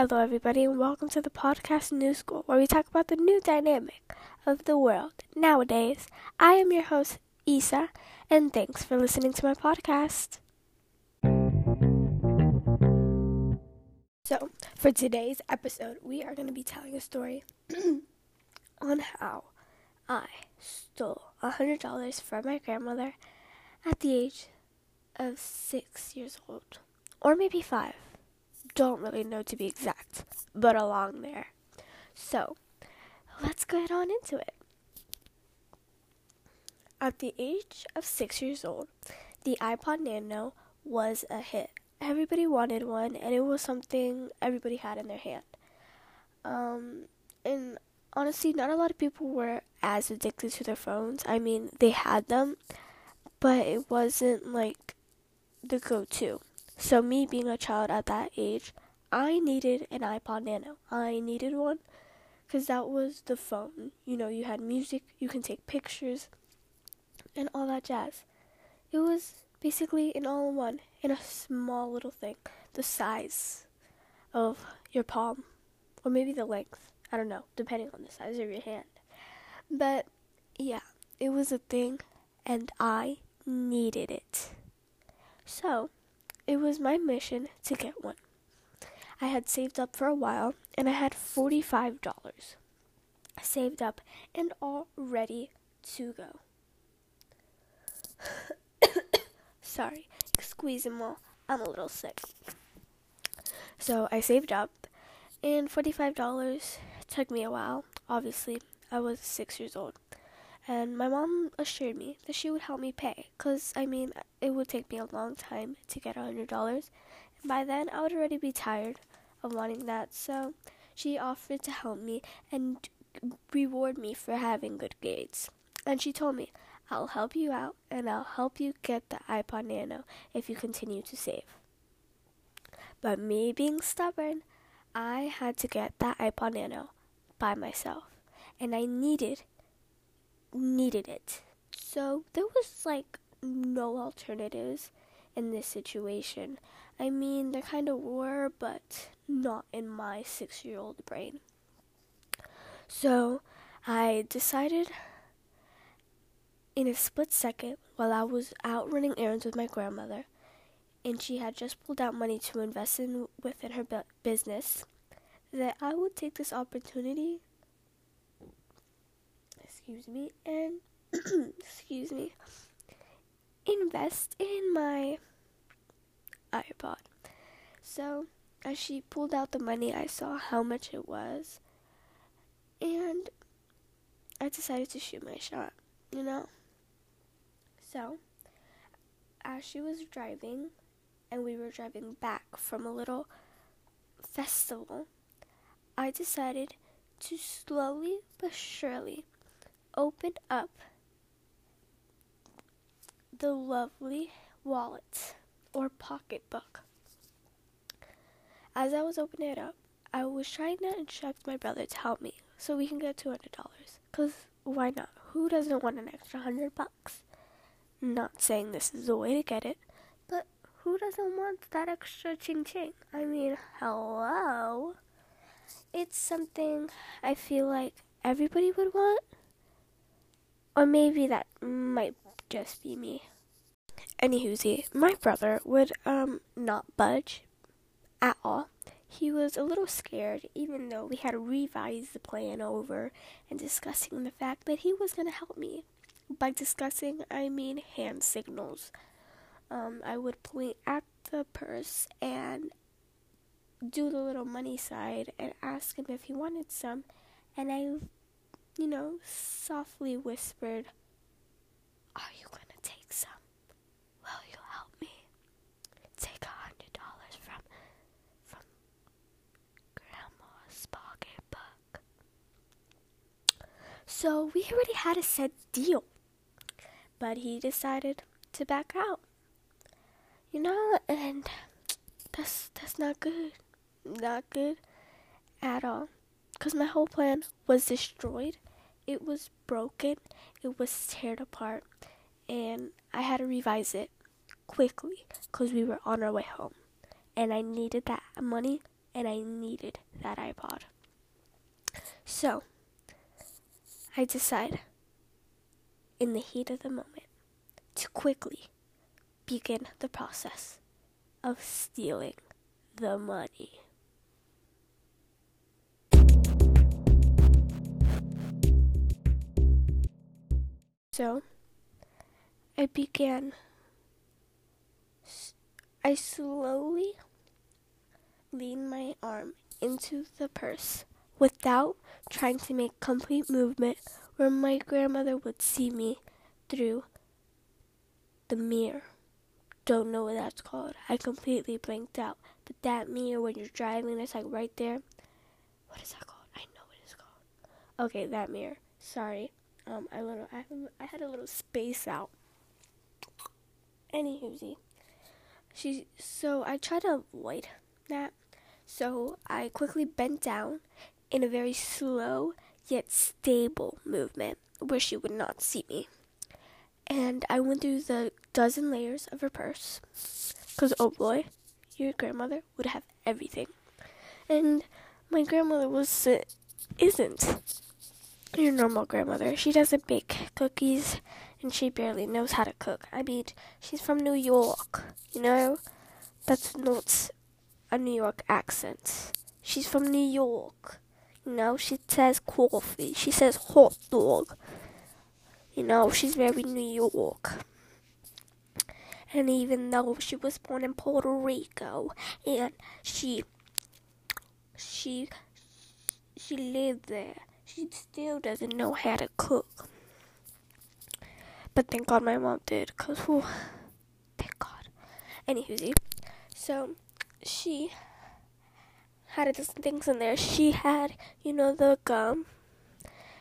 Hello, everybody, and welcome to the podcast New School, where we talk about the new dynamic of the world nowadays. I am your host, Isa, and thanks for listening to my podcast. So, for today's episode, we are going to be telling a story on how I stole $100 from my grandmother at the age of six years old, or maybe five don't really know to be exact, but along there. So, let's get on into it. At the age of six years old, the iPod Nano was a hit. Everybody wanted one, and it was something everybody had in their hand. Um, and honestly, not a lot of people were as addicted to their phones. I mean, they had them, but it wasn't like the go to. So, me being a child at that age, I needed an iPod Nano. I needed one because that was the phone. You know, you had music, you can take pictures, and all that jazz. It was basically an all in one in a small little thing, the size of your palm, or maybe the length. I don't know, depending on the size of your hand. But yeah, it was a thing, and I needed it. So, it was my mission to get one. I had saved up for a while and I had $45 saved up and all ready to go. Sorry, excuse me, I'm a little sick. So I saved up and $45 took me a while. Obviously, I was six years old. And my mom assured me that she would help me pay, because, I mean, it would take me a long time to get a $100. And by then, I would already be tired of wanting that, so she offered to help me and reward me for having good grades. And she told me, I'll help you out and I'll help you get the iPod Nano if you continue to save. But me being stubborn, I had to get that iPod Nano by myself. And I needed needed it. So there was like no alternatives in this situation. I mean, there kind of were, but not in my six year old brain. So I decided in a split second while I was out running errands with my grandmother, and she had just pulled out money to invest in within her business, that I would take this opportunity excuse me, and excuse me, invest in my iPod. So, as she pulled out the money, I saw how much it was, and I decided to shoot my shot, you know? So, as she was driving, and we were driving back from a little festival, I decided to slowly but surely opened up the lovely wallet or pocketbook. As I was opening it up, I was trying to instruct my brother to help me so we can get $200. Because why not? Who doesn't want an extra 100 bucks? Not saying this is the way to get it, but who doesn't want that extra ching ching? I mean, hello? It's something I feel like everybody would want or maybe that might just be me. Anywhoosie, my brother would um not budge at all. He was a little scared, even though we had revised the plan over and discussing the fact that he was gonna help me. By discussing, I mean hand signals. Um, I would point at the purse and do the little money side and ask him if he wanted some, and I you know, softly whispered, Are you going to take some? Will you help me? Take a hundred dollars from from Grandma's pocketbook. So we already had a set deal. But he decided to back out. You know, and that's that's not good. Not good at all. Cause my whole plan was destroyed it was broken, it was teared apart, and I had to revise it quickly because we were on our way home. And I needed that money and I needed that iPod. So, I decide, in the heat of the moment, to quickly begin the process of stealing the money. So, I began, I slowly leaned my arm into the purse without trying to make complete movement where my grandmother would see me through the mirror. Don't know what that's called. I completely blanked out. But that mirror when you're driving, it's like right there. What is that called? I know what it's called. Okay, that mirror. Sorry. Um, I little I, I had a little space out. Anywho, she so I tried to avoid that. So I quickly bent down in a very slow yet stable movement where she would not see me. And I went through the dozen layers of her purse. Because, oh boy, your grandmother would have everything. And my grandmother was, uh, isn't your normal grandmother. She doesn't bake cookies and she barely knows how to cook. I mean, she's from New York, you know? That's not a New York accent. She's from New York. You know, she says coffee. She says hot dog. You know, she's very New York. And even though she was born in Puerto Rico and she she she lived there she still doesn't know how to cook. But thank God my mom did, cause whew, thank God. Anywho, so she had some things in there. She had, you know, the gum.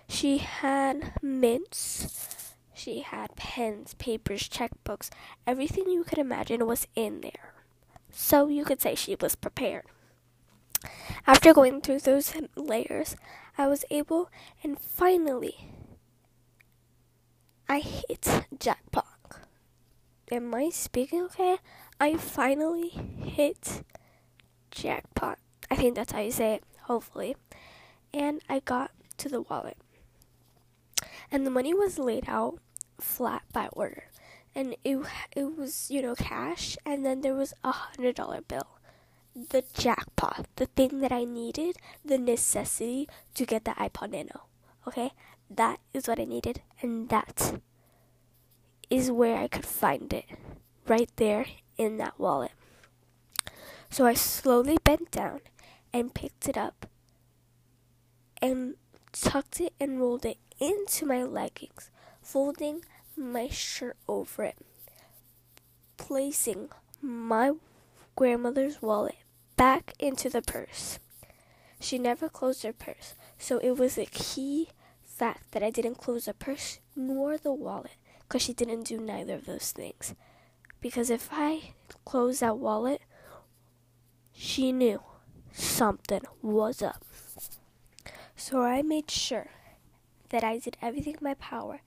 She had mints. She had pens, papers, checkbooks. Everything you could imagine was in there. So you could say she was prepared. After going through those layers, I was able, and finally, I hit jackpot. Am I speaking okay? I finally hit jackpot. I think that's how you say it, hopefully. And I got to the wallet. And the money was laid out flat by order. And it, it was, you know, cash, and then there was a hundred dollar bill the jackpot, the thing that I needed, the necessity to get the iPod Nano. Okay? That is what I needed, and that is where I could find it. Right there in that wallet. So I slowly bent down and picked it up and tucked it and rolled it into my leggings, folding my shirt over it, placing my grandmother's wallet back into the purse. She never closed her purse, so it was a key fact that I didn't close the purse nor the wallet because she didn't do neither of those things. Because if I closed that wallet, she knew something was up. So I made sure that I did everything in my power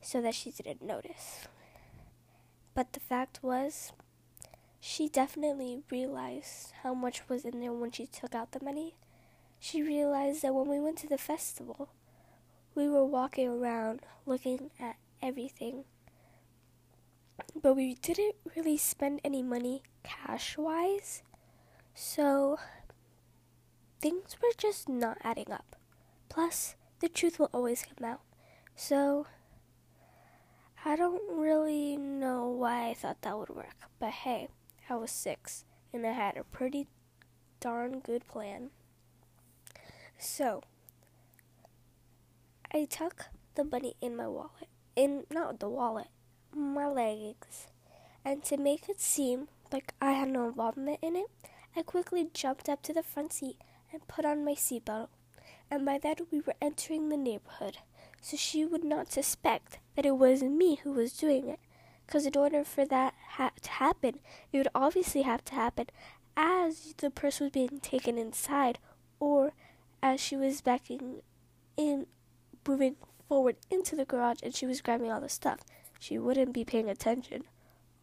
so that she didn't notice. But the fact was, she definitely realized how much was in there when she took out the money. She realized that when we went to the festival, we were walking around looking at everything. But we didn't really spend any money cash wise. So things were just not adding up. Plus, the truth will always come out. So I don't really know why I thought that would work. But hey, I was six, and I had a pretty darn good plan. So, I took the money in my wallet, in not the wallet, my leggings, and to make it seem like I had no involvement in it, I quickly jumped up to the front seat and put on my seatbelt. And by that, we were entering the neighborhood, so she would not suspect that it was me who was doing it. Because in order for that to happen, it would obviously have to happen as the purse was being taken inside or as she was backing in, moving forward into the garage and she was grabbing all the stuff. She wouldn't be paying attention,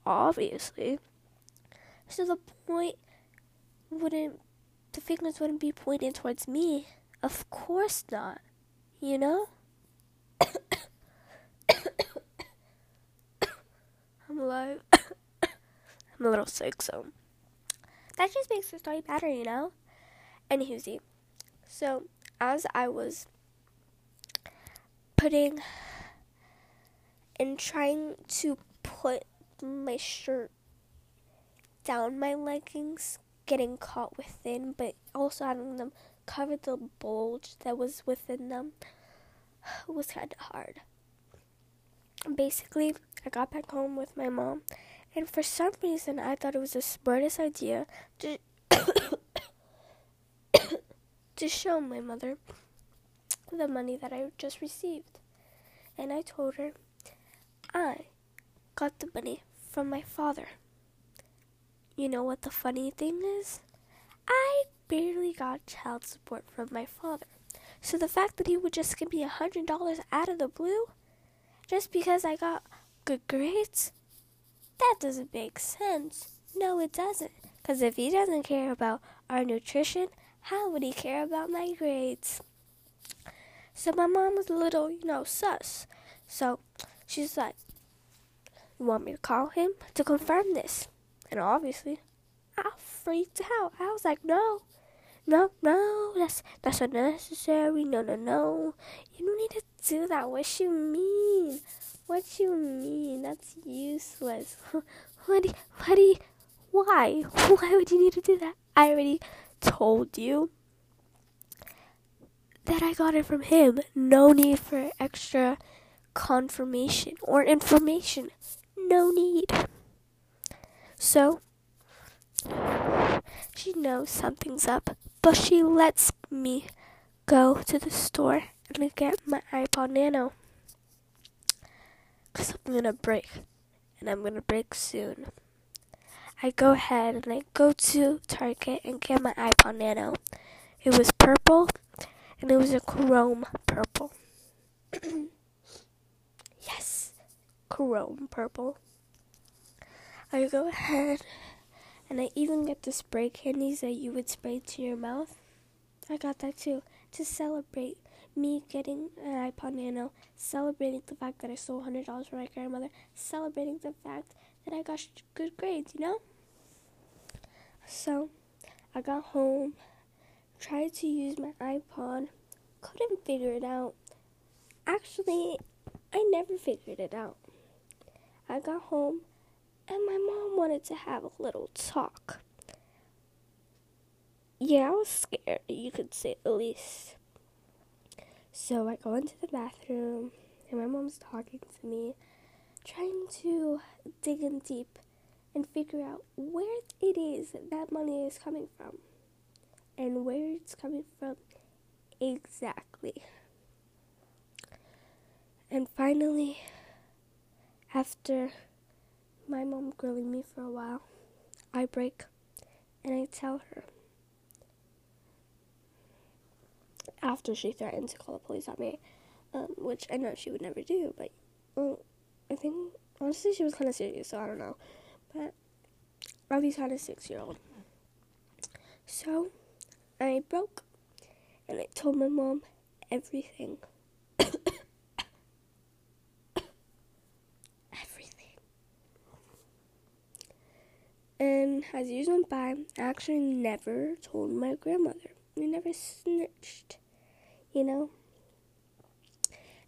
obviously. So the point wouldn't the fingers wouldn't be pointed towards me. Of course not. You know? I'm alive. I'm a little sick, so that just makes the story better, you know? Anywho, so as I was putting and trying to put my shirt down my leggings, getting caught within, but also having them cover the bulge that was within them was kind of hard. Basically, I got back home with my mom, and for some reason, I thought it was the smartest idea to to show my mother the money that I just received. And I told her I got the money from my father. You know what the funny thing is? I barely got child support from my father. So the fact that he would just give me a hundred dollars out of the blue just because I got good grades, that doesn't make sense. No, it doesn't. Because if he doesn't care about our nutrition, how would he care about my grades? So my mom was a little, you know, sus. So she's like, You want me to call him to confirm this? And obviously, I freaked out. I was like, No, no, no, that's that's unnecessary. No, no, no. You don't need to do that. What you mean? What you mean? That's useless. what do what do you, why? Why would you need to do that? I already told you that I got it from him. No need for extra confirmation or information. No need. So, she knows something's up, but she lets me go to the store and get my iPod Nano. Because I'm to break, and I'm to break soon. I go ahead and I go to Target and get my iPod Nano. It was purple and it was a chrome purple. yes, chrome purple. I go ahead and I even get the spray candies that you would spray to your mouth. I got that too to celebrate me getting an iPod Nano, celebrating the fact that I stole $100 from my grandmother, celebrating the fact that I got good grades, you know? So I got home, tried to use my iPod, couldn't figure it out. Actually, I never figured it out. I got home and my mom wanted to have a little talk. Yeah, I was scared, you could say the least. So I go into the bathroom and my mom's talking to me, trying to dig in deep and figure out where it is that money is coming from and where it's coming from exactly. And finally, after my mom grilling me for a while, I break and I tell her. After she threatened to call the police on me, um, which I know she would never do, but well, I think honestly she was kind of serious, so I don't know. But Robbie's had a six year old. So I broke and I told my mom everything. everything. And as years went by, I actually never told my grandmother. We never snitched, you know?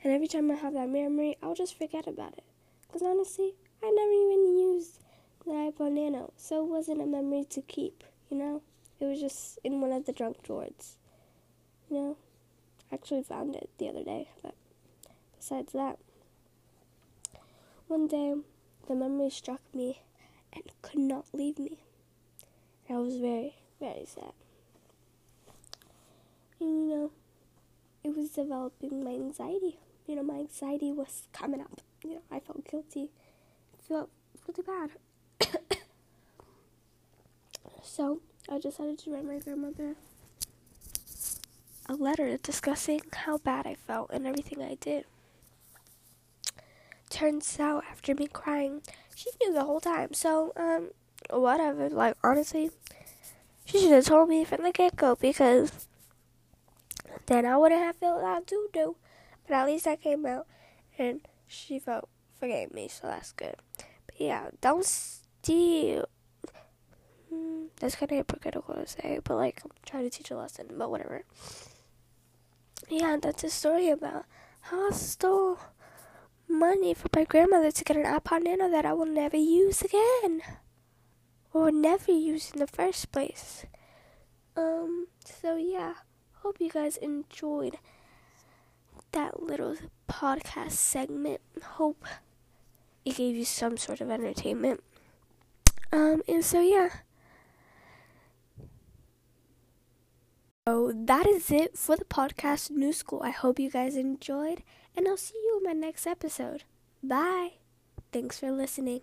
And every time I have that memory, I'll just forget about it. Because honestly, I never even used the iPod Nano, so it wasn't a memory to keep, you know? It was just in one of the junk drawers. You know? I actually found it the other day, but besides that, one day the memory struck me and could not leave me. And I was very, very sad. And you know, it was developing my anxiety. You know, my anxiety was coming up. You know, I felt guilty. I felt really bad. so I decided to write my grandmother a letter discussing how bad I felt and everything I did. Turns out, after me crying, she knew the whole time. So, um, whatever. Like, honestly, She should have told me from the get go because then I wouldn't have felt that to do. But at least I came out and she felt forgave me, so that's good. But yeah, don't steal. Mm, that's kind of hypocritical to say, but like I'm trying to teach a lesson, but whatever. Yeah, that's a story about how I stole money from my grandmother to get an iPod Nano that I will never use again. Or never use in the first place. Um, so yeah, hope you guys enjoyed that little podcast segment. Hope it gave you some sort of entertainment. Um, and so yeah. So that is it for the podcast New School. I hope you guys enjoyed, and I'll see you in my next episode. Bye. Thanks for listening.